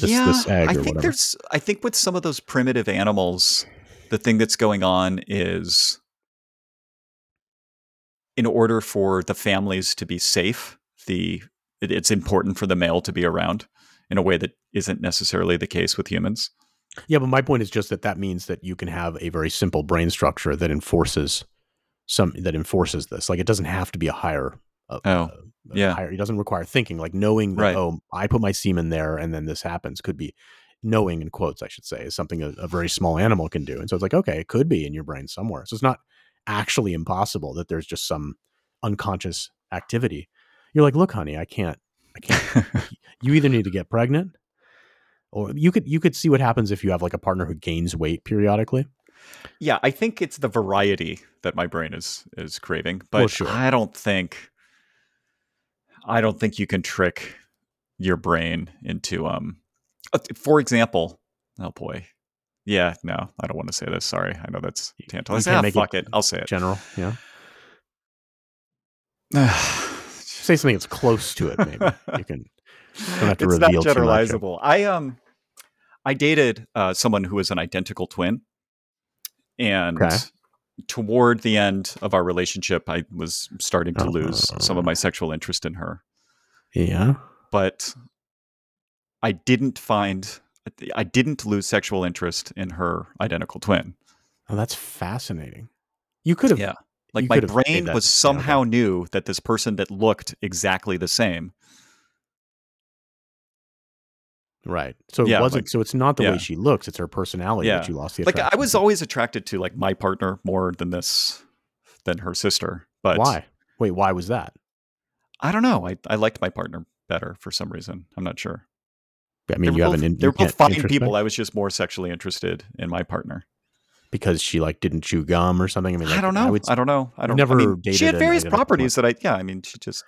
This- yeah, this egg I think whatever. there's. I think with some of those primitive animals, the thing that's going on is, in order for the families to be safe, the it, it's important for the male to be around in a way that isn't necessarily the case with humans. Yeah, but my point is just that that means that you can have a very simple brain structure that enforces some that enforces this. Like it doesn't have to be a higher. Uh, Oh, uh, yeah. higher, it doesn't require thinking. Like knowing that Right. oh, I put my semen there and then this happens could be knowing in quotes I should say is something a, a very small animal can do. And so it's like okay, it could be in your brain somewhere. So it's not actually impossible that there's just some unconscious activity. You're like, look, honey, I can't. I can't you either need to get pregnant or you could you could see what happens if you have like a partner who gains weight periodically yeah, I think it's the variety that my brain is is craving, but Well, sure. I don't think. I don't think you can trick your brain into um. For example, oh boy, yeah, no, I don't want to say this. Sorry, I know that's tantalizing. can't Ah, make it fuck it, I'll say it. general yeah say something that's close to it maybe you can don't have to it's not reveal much. generalizable. I um, I dated uh, someone who was an identical twin, and Okay. Toward the end of our relationship, I was starting to lose some Uh. of my sexual interest in her. yeah But I didn't find, I didn't lose sexual interest in her identical twin. oh, that's fascinating you could have Yeah. Like my could have made brain was somehow knew that this person that looked exactly the same. Right so it Yeah, wasn't like- so it's not the yeah. way she looks it's her personality that you lost the attraction. Like I was to. always attracted to like my partner more than this, than her sister. But why wait why was that I don't know. I, I liked my partner better for some reason. I'm not sure. i mean you have an in, they're both fine people. I was just more sexually interested in my partner. because she like didn't chew gum or something i mean like, I don't know. I, would, don't know. I don't. never I mean, she had various properties that I. Yeah. I mean, she just.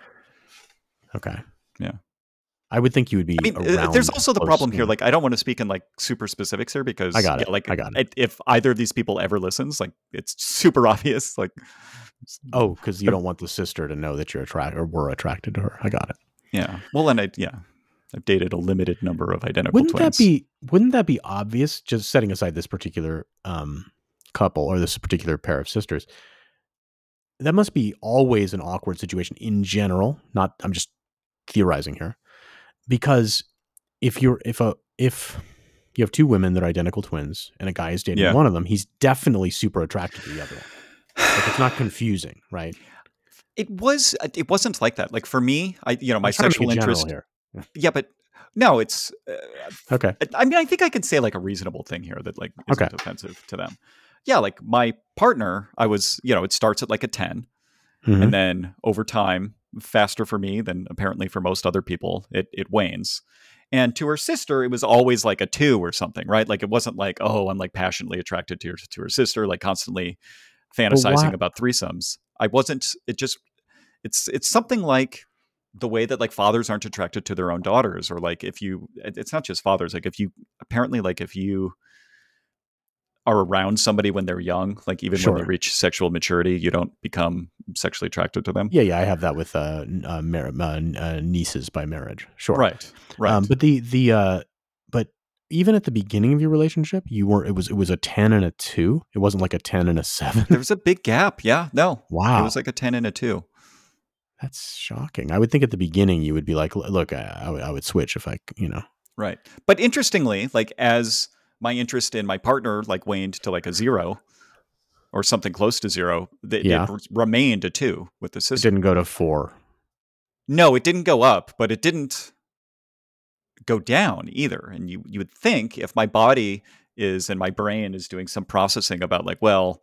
okay Yeah. I would think you would be I mean, uh, there's also the problem here. Like, I don't want to speak in like super specifics here because I got yeah, it. like, I got it- If either of these people ever listens, like, it's super obvious. Like, Oh, because you don't want the sister to know that you're attracted or were attracted to her. I got it. yeah. Well, and I, yeah, I've dated a limited number of identical Wouldn't twins. that be wouldn't that be obvious? Just setting aside this particular um, couple or this particular pair of sisters, that must be always an awkward situation in general. Not I'm just theorizing here, because if you're if a if you have two women that are identical twins and a guy is dating Yeah. one of them, he's definitely super attracted to the other one. Like it's not confusing, right? It was. It wasn't like that. Like for me, I, you know, my I'm trying to sexual interest. here. Yeah, but no, it's. Uh, Okay. I mean, I think I can say like a reasonable thing here that like isn't Okay. offensive to them. Yeah, like my partner, I was, you know, it starts at like a 10 Mhm. and then over time, faster for me than apparently for most other people, it it wanes. And to her sister, it was always like a two or something, right? Like it wasn't like, oh, I'm like passionately attracted to her to her sister, like constantly fantasizing about threesomes. I wasn't. It just, it's it's something like the way that like fathers aren't attracted to their own daughters, or like if you, it's not just fathers. Like if you apparently like if you are around somebody when they're young, like even when they reach sexual maturity, you don't become sexually attracted to them. Yeah, yeah, I have that with uh, uh, mar- uh, uh, nieces by marriage. Sure. Right. Right. Um, but the the uh, but even at the beginning of your relationship, you were it was it was a ten and a two. It wasn't like a ten and a seven. there was a big gap. Yeah. No. wow, It was like a 10 and a 2. that's shocking. I would think at the beginning you would be like, look, I, I would I would switch if I, you know. Right. But interestingly, like as my interest in my partner like waned to like a zero or something close to zero, th- Yeah. it remained a two with the It sister. didn't go to four. No, it didn't go up, but it didn't go down either. And you you would think if my body is and my brain is doing some processing about like, well,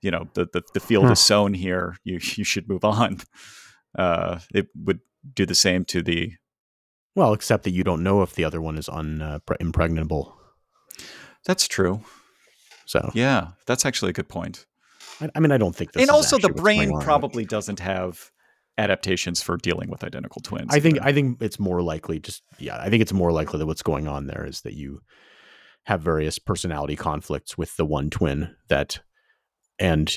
you know, the the, the field Huh. is sown here, you you should move on. Uh, it would do the same to the Well, except that you don't know if the other one is un, uh, impregnable. That's true. So Yeah, that's actually a good point. I, I mean, I don't think this. and also, the actually what's going brain probably doesn't have adaptations for dealing with identical twins. I think either. I think it's more likely just yeah, I think it's more likely that what's going on there is that you have various personality conflicts with the one twin that and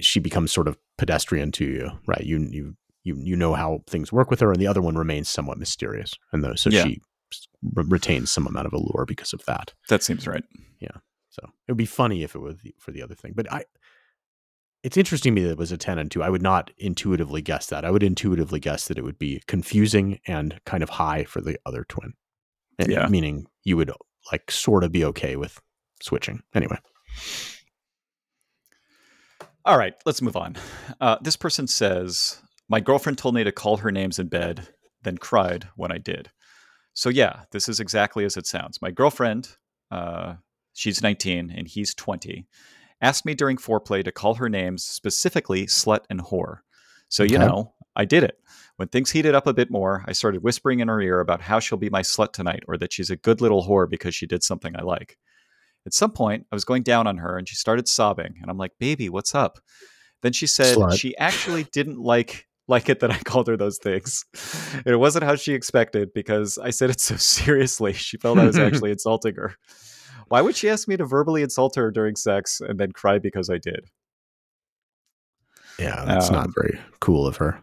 she becomes sort of pedestrian to you, right? You you you you know how things work with her and the other one remains somewhat mysterious. And though so Yeah. she re- retains some amount of allure because of that. that seems right. Yeah. So it would be funny if it was for the other thing. But I, it's interesting to me that it was a 10 and 2. I would not intuitively guess that. I would intuitively guess that it would be confusing and kind of high for the other twin. And Yeah. Meaning you would like sort of be okay with switching. Anyway. All right, let's move on. Uh, this person says, My girlfriend told me to call her names in bed, then cried when I did. So, yeah, this is exactly as it sounds. My girlfriend, uh, she's 19 and he's 20, asked me during foreplay to call her names, specifically slut and whore. So, you Okay. know, I did it. When things heated up a bit more, I started whispering in her ear about how she'll be my slut tonight or that she's a good little whore because she did something I like. At some point, I was going down on her and she started sobbing, and I'm like, "Baby, what's up?" Then she said Slut. she actually didn't like like it that I called her those things. And it wasn't how she expected because I said it so seriously. She felt I was actually insulting her. Why would she ask me to verbally insult her during sex and then cry because I did? Yeah, that's Um, not very cool of her.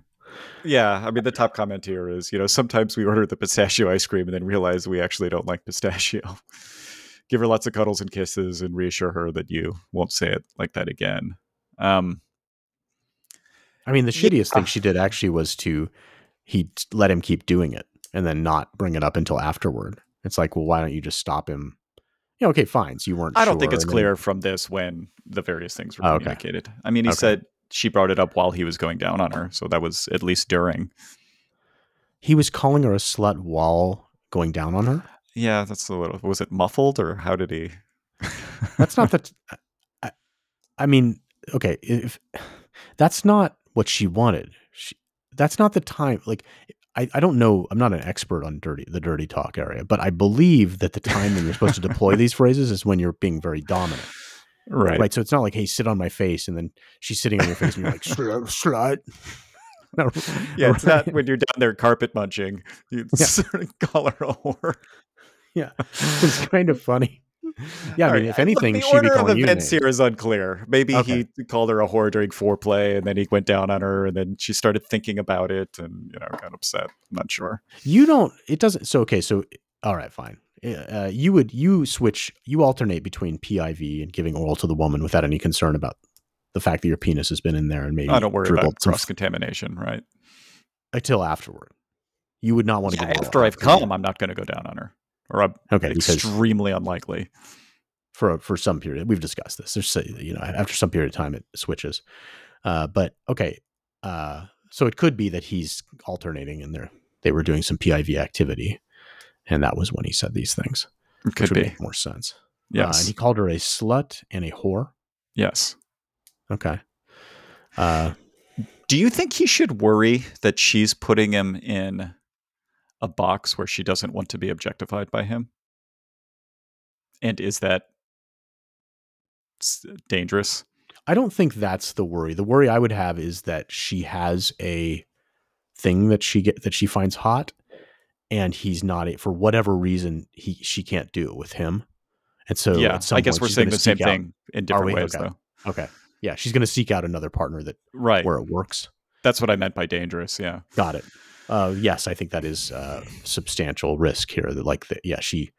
Yeah, I mean the top comment here is, you know, sometimes we order the pistachio ice cream and then realize we actually don't like pistachio. Give her lots of cuddles and kisses and reassure her that you won't say it like that again. Um, I mean, the Yeah. shittiest thing she did actually was to he let him keep doing it and then not bring it up until afterward. It's like, well, why don't you just stop him? Yeah, okay, fine. So you weren't. I don't think it's and then- clear from this when the various things were Oh, okay. communicated. I mean, he Okay. said she brought it up while he was going down on her, so that was at least during. He was calling her a slut while going down on her. Yeah, that's a little. Was it muffled or how did he? That's not that. I, I mean, okay, if that's not what she wanted, she, that's not the time. Like, I, I don't know. I'm not an expert on dirty the dirty talk area, but I believe that the time when you're supposed to deploy these phrases is when you're being very dominant, right. right? So it's not like, hey, sit on my face, and then she's sitting on your face, and you're like, slut. slut. No, Yeah, it's not when you're down there carpet munching. You Yeah. sort of call her a whore. Yeah, it's kind of funny. Yeah, I mean, right, if anything, look, the she'd be order of events here is unclear. Maybe Okay. he called her a whore during foreplay, and then he went down on her, and then she started thinking about it, and you know, got upset. I'm not sure. You don't. It doesn't. So okay. So all right, fine. Uh, you would you switch you alternate between PIV and giving oral to the woman without any concern about the fact that your penis has been in there and maybe I don't worry about cross contamination, right? until afterward. You would not want to Yeah, after I've come, I'm not going to go down on her, or I'm Okay, extremely unlikely. for for some period we've discussed this. There's you know after some period of time it switches. Uh, but okay, uh, so it could be that he's alternating and they they were doing some PIV activity. and that was when he said these things, It which could would be. make more sense. Uh, and he called her a slut and a whore. yes. Okay. Uh, Do you think he should worry that she's putting him in a box where she doesn't want to be objectified by him? And is that dangerous? I don't think that's the worry. The worry I would have is that she has a thing that she get that she finds hot, and he's not a, for whatever reason he she can't do it with him, and so yeah, I guess we're saying the same out- thing in different we? ways, Okay. though. Okay, yeah, she's going to seek out another partner that Right. where it works. That's what I meant by dangerous. Yeah. Got it. Uh, yes, I think that is uh, substantial risk here. That like that, yeah, she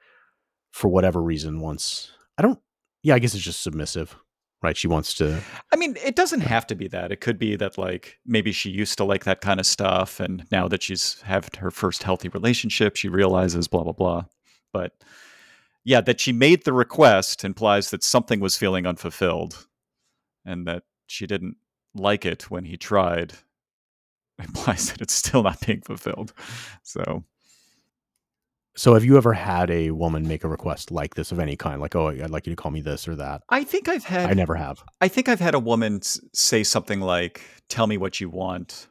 for whatever reason wants. I don't. Yeah, I guess it's just submissive, right? She wants to. I mean, it doesn't have to be that. It could be that like maybe she used to like that kind of stuff, and now that she's had her first healthy relationship, she realizes blah blah blah. But yeah, that she made the request implies that something was feeling unfulfilled, and that she didn't like it when he tried implies that it's still not being fulfilled. So So, have you ever had a woman make a request like this of any kind? Like, oh, I'd like you to call me this or that. I think I've had I never have. I think I've had a woman say something like, "Tell me what you want,"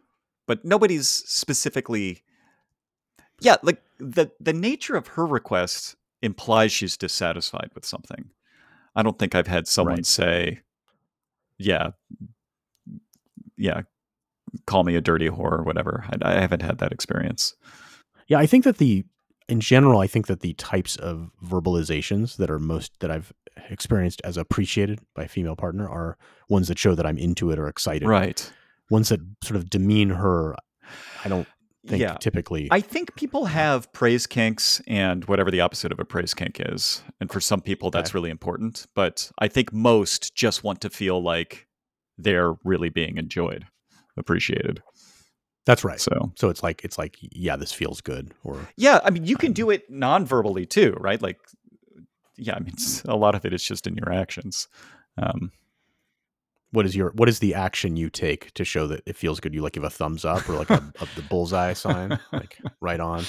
but nobody's specifically. Yeah, like the the nature of her request implies she's dissatisfied with something. I don't think I've had someone Right. say, "Yeah, yeah, call me a dirty whore" or whatever. I, I haven't had that experience. Yeah, I think that the in general, I think that the types of verbalizations that are most that I've experienced as appreciated by a female partner are ones that show that I'm into it or excited. Right. Ones that sort of demean her. I don't think Yeah. typically. I think people have praise kinks and whatever the opposite of a praise kink is. And for some people, that's Okay. really important. But I think most just want to feel like they're really being enjoyed, appreciated. that's right. So, So it's like it's like yeah, this feels good. Or yeah, I mean, you can Um, do it non verbally too, right? Like, yeah, I mean, it's, a lot of it is just in your actions. Um, what is your what is the action you take to show that it feels good? You like give a thumbs up or like a, a, the bullseye sign, like right on.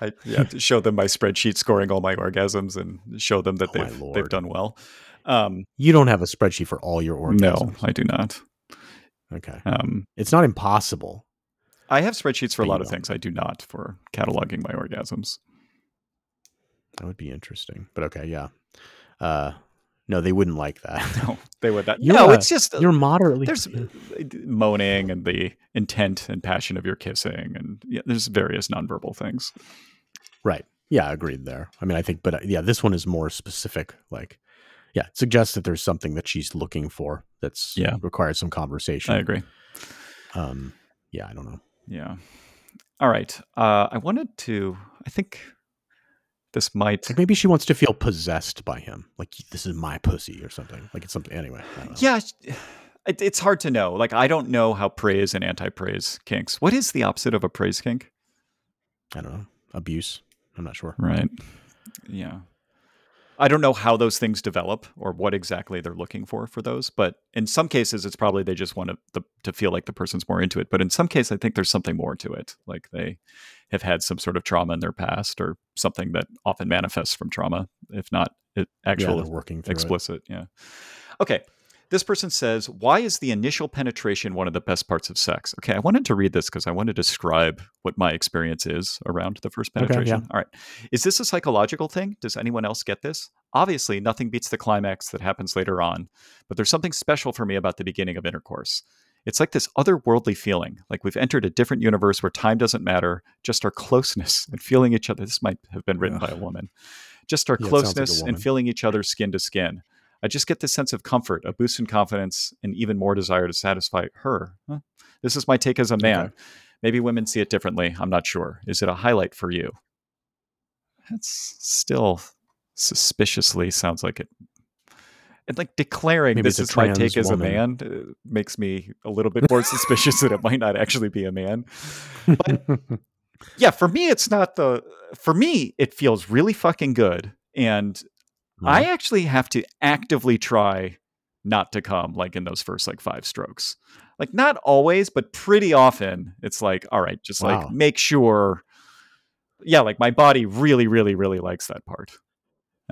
I yeah, to show them my spreadsheet scoring all my orgasms and show them that Oh, they've, they've done well. Um, You don't have a spreadsheet for all your orgasms. no, I do not. Okay. Um, It's not impossible. I have spreadsheets for a lot of things. I do not for cataloging my orgasms. That would be interesting. But okay, yeah. Uh no, they wouldn't like that. No, they would not. You're no, a- it's just You're moderately there's uh, moaning and the intent and passion of your kissing, and yeah, there's various nonverbal things. right. Yeah, agreed there. I mean, I think but uh, yeah, this one is more specific like yeah, it suggests that there's something that she's looking for that's Yeah. requires some conversation. I agree. Um yeah, I don't know. Yeah. All right. Uh, I wanted to. I think this might. Like maybe she wants to feel possessed by him. Like this is my pussy or something. Like it's something anyway. I don't know. Yeah, it, it's hard to know. Like, I don't know how praise and anti-praise kinks. What is the opposite of a praise kink? I don't know. Abuse. I'm not sure. Right. Yeah. I don't know how those things develop or what exactly they're looking for for those, but in some cases, it's probably they just want to the, to feel like the person's more into it. But in some cases, I think there's something more to it, like they have had some sort of trauma in their past or something that often manifests from trauma, if not it, Yeah, actual they're working through it. explicit. Yeah. Okay. This person says, Why is the initial penetration one of the best parts of sex? Okay. I wanted to read this because I want to describe what my experience is around the first Okay, yeah. penetration. All right. Is this a psychological thing? Does anyone else get this? Obviously, nothing beats the climax that happens later on, but there's something special for me about the beginning of intercourse. It's like this otherworldly feeling, like we've entered a different universe where time doesn't matter, just our closeness and feeling each other. This might have been written by a woman. Just our Yeah, sounds like closeness and feeling each other skin to skin. I just get this sense of comfort, a boost in confidence, and even more desire to satisfy her. Huh. This is my take as a man. Okay. Maybe women see it differently. I'm not sure. Is it a highlight for you? That's still suspiciously sounds like it. And like declaring Maybe this is my take as a man uh, makes me a little bit more suspicious that it might not actually be a man. But yeah, for me, it's not the. For me, it feels really fucking good, and I actually have to actively try not to come like in those first like five strokes. Like not always, but pretty often it's like, all right, just Wow. like make sure yeah, like my body really, really, really likes that part.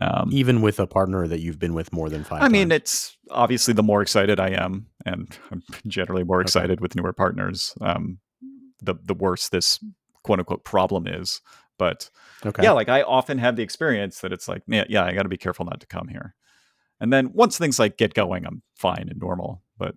Um, Even with a partner that you've been with more than five. I times. mean, it's obviously the more excited I am, and I'm generally more excited okay. with newer partners. Um, the the worse this quote unquote problem is. But okay. yeah, like I often have the experience that it's like, yeah, yeah, I got to be careful not to come here. And then once things like get going, I'm fine and normal. But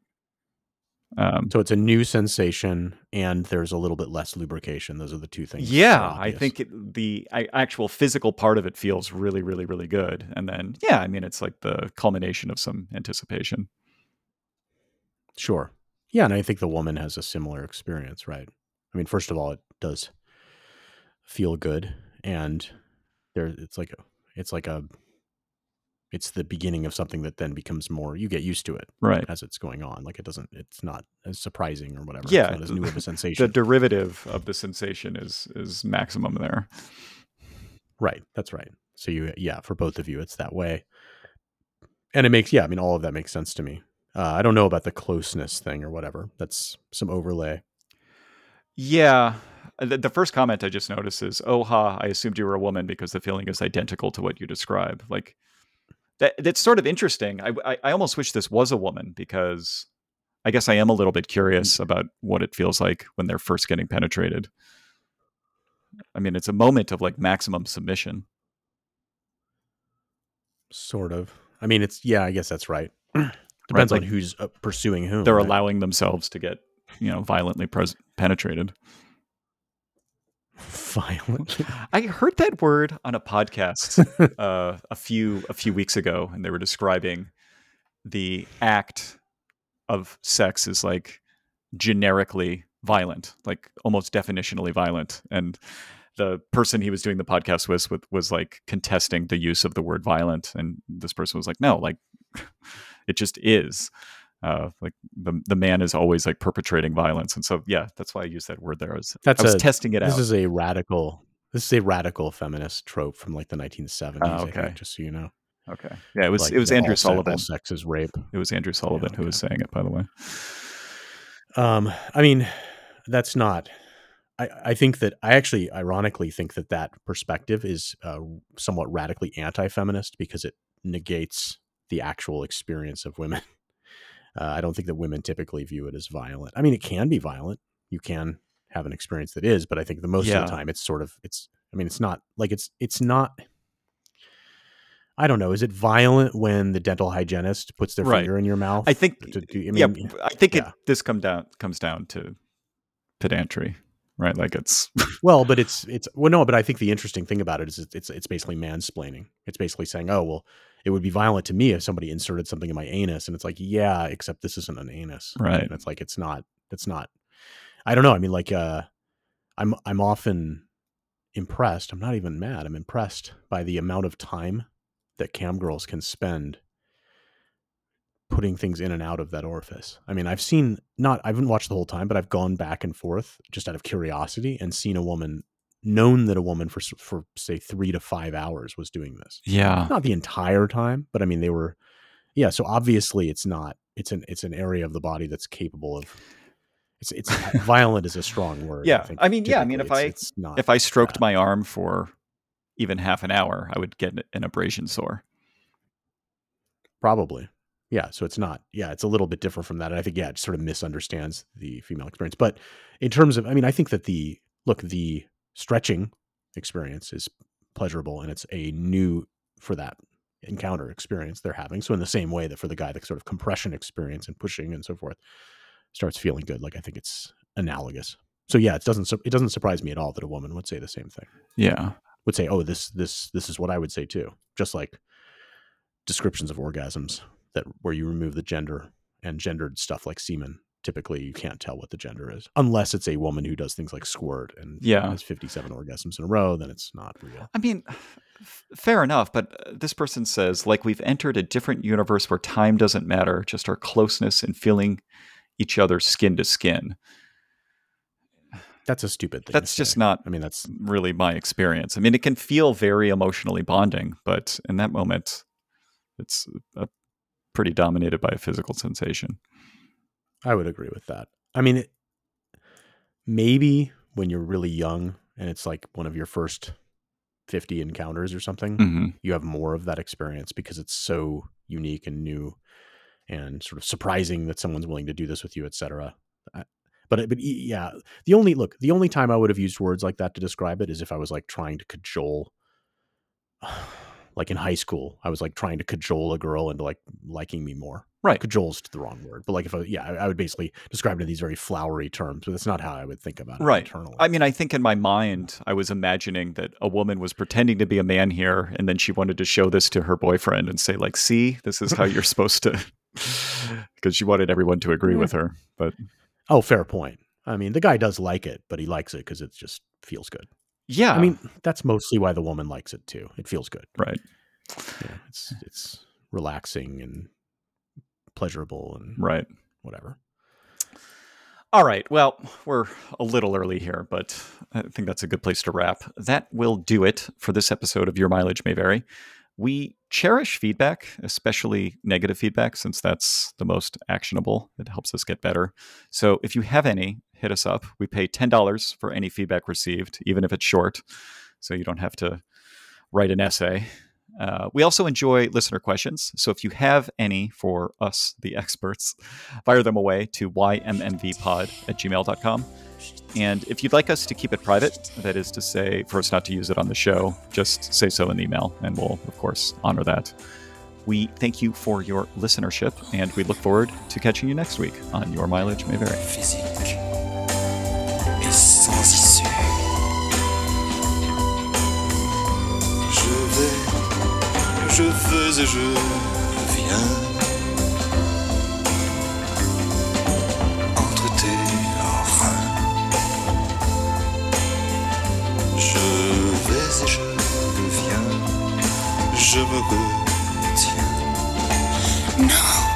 um, so it's a new sensation, and there's a little bit less lubrication. Those are the two things. Yeah, I think it, the I, actual physical part of it feels really, really, really good. And then, yeah, I mean, it's like the culmination of some anticipation. Sure. Yeah, and I think the woman has a similar experience, right? I mean, first of all, it does feel good, and there it's like a it's like a it's the beginning of something that then becomes more you get used to it right. as it's going on like it doesn't it's not as surprising or whatever yeah it's not as new of a sensation. the derivative of the sensation is is maximum there. Right that's right. So you yeah for both of you it's that way. And it makes yeah i mean all of that makes sense to me. Uh, i don't know about the closeness thing or whatever that's some overlay. Yeah the, the first comment i just noticed is oh ha i assumed you were a woman because the feeling is identical to what you describe like that that's sort of interesting. I, I, I almost wish this was a woman because I guess I am a little bit curious about what it feels like when they're first getting penetrated. I mean, it's a moment of like maximum submission. Sort of. I mean, it's yeah. I guess that's right. Depends right, like, on who's uh, pursuing whom. They're right? allowing themselves to get you know violently pres- penetrated. Violent. I heard that word on a podcast uh, a few a few weeks ago, and they were describing the act of sex is like generically violent, like almost definitionally violent, and the person he was doing the podcast with, with was like contesting the use of the word violent, and this person was like, "No, like it just is." Uh, like the the man is always like perpetrating violence, and so yeah, that's why I use that word there. I was, that's I was a, testing it this out. This is a radical. This is a radical feminist trope from like the 1970s. Oh, okay, think, just so you know. Okay, yeah, it was like, it was Andrew Sullivan. sex is rape. It was Andrew Sullivan yeah, okay. who was saying it, by the way. Um, I mean, that's not. I, I think that I actually, ironically, think that that perspective is uh, somewhat radically anti-feminist because it negates the actual experience of women. Uh, I don't think that women typically view it as violent. I mean, it can be violent. You can have an experience that is, but I think the most yeah. of the time it's sort of it's. I mean, it's not like it's it's not. I don't know. Is it violent when the dental hygienist puts their right. finger in your mouth? I think. Do, I mean, yeah, I think yeah. it. This come down comes down to pedantry, right? Like it's. well, but it's it's well, no, but I think the interesting thing about it is it's it's basically mansplaining. It's basically saying, oh well, it would be violent to me if somebody inserted something in my anus and it's like yeah except this isn't an anus. Right. And it's like it's not it's not i don't know i mean like uh i'm i'm often impressed i'm not even mad i'm impressed by the amount of time that cam girls can spend putting things in and out of that orifice. I mean i've seen not i haven't watched the whole time but i've gone back and forth just out of curiosity and seen a woman known that a woman for for say three to five hours was doing this. Yeah, not the entire time, but I mean they were. Yeah, so obviously it's not. It's an it's an area of the body that's capable of. It's it's violent is a strong word. Yeah, I, think, I mean, yeah, I mean, if it's, I it's if I stroked bad. my arm for even half an hour, I would get an abrasion sore. Probably. Yeah, so it's not. Yeah, it's a little bit different from that. And I think yeah, it sort of misunderstands the female experience. But in terms of, I mean, I think that the look the stretching experience is pleasurable and it's a new for that encounter experience they're having. So in the same way that for the guy, the sort of compression experience and pushing and so forth starts feeling good. Like I think it's analogous. So yeah, it doesn't it doesn't surprise me at all that a woman would say the same thing. Yeah, would say, "Oh, this this this is what I would say too." Just like descriptions of orgasms that where you remove the gender and gendered stuff like semen typically you can't tell what the gender is unless it's a woman who does things like squirt and yeah. has 57 orgasms in a row then it's not real. I mean f- fair enough but uh, this person says like we've entered a different universe where time doesn't matter just our closeness and feeling each other skin to skin. That's a stupid thing that's just not i mean that's really my experience. I mean it can feel very emotionally bonding but in that moment it's a, pretty dominated by a physical sensation I would agree with that. I mean, it, maybe when you're really young and it's like one of your first 50 encounters or something, hmm you have more of that experience because it's so unique and new and sort of surprising that someone's willing to do this with you, etc. I- But but yeah, the only look, the only time I would have used words like that to describe it is if I was like trying to cajole like in high school, I was like trying to cajole a girl into like liking me more. Right. Cajole's the wrong word, but like if I, yeah, I, I would basically describe it in these very flowery terms, but that's not how I would think about it Right. internally. I mean, I think in my mind, I was imagining that a woman was pretending to be a man here, and then she wanted to show this to her boyfriend and say, like, see, this is how you're supposed to, because she wanted everyone to agree with her. But oh, fair point. I mean, the guy does like it, but he likes it because it just feels good. yeah, I mean, that's mostly why the woman likes it too. It feels good. right. Yeah, it's it's relaxing and pleasurable and Right. whatever. All right. Well, we're a little early here, but I think that's a good place to wrap. That will do it for this episode of Your Mileage May Vary. We cherish feedback, especially negative feedback, since that's the most actionable. It helps us get better. So if you have any, hit us up. We pay $10 for any feedback received, even if it's short, so you don't have to write an essay. Uh, we also enjoy listener questions. So if you have any for us, the experts, fire them away to ymmvpod at gmail.com. And if you'd like us to keep it private, that is to say, for us not to use it on the show, just say so in the email, and we'll, of course, honor that. We thank you for your listenership, and we look forward to catching you next week on Your Mileage May Vary. je veux et je viens. Entre tes reins, je vais et je viens, je me retiens. Non.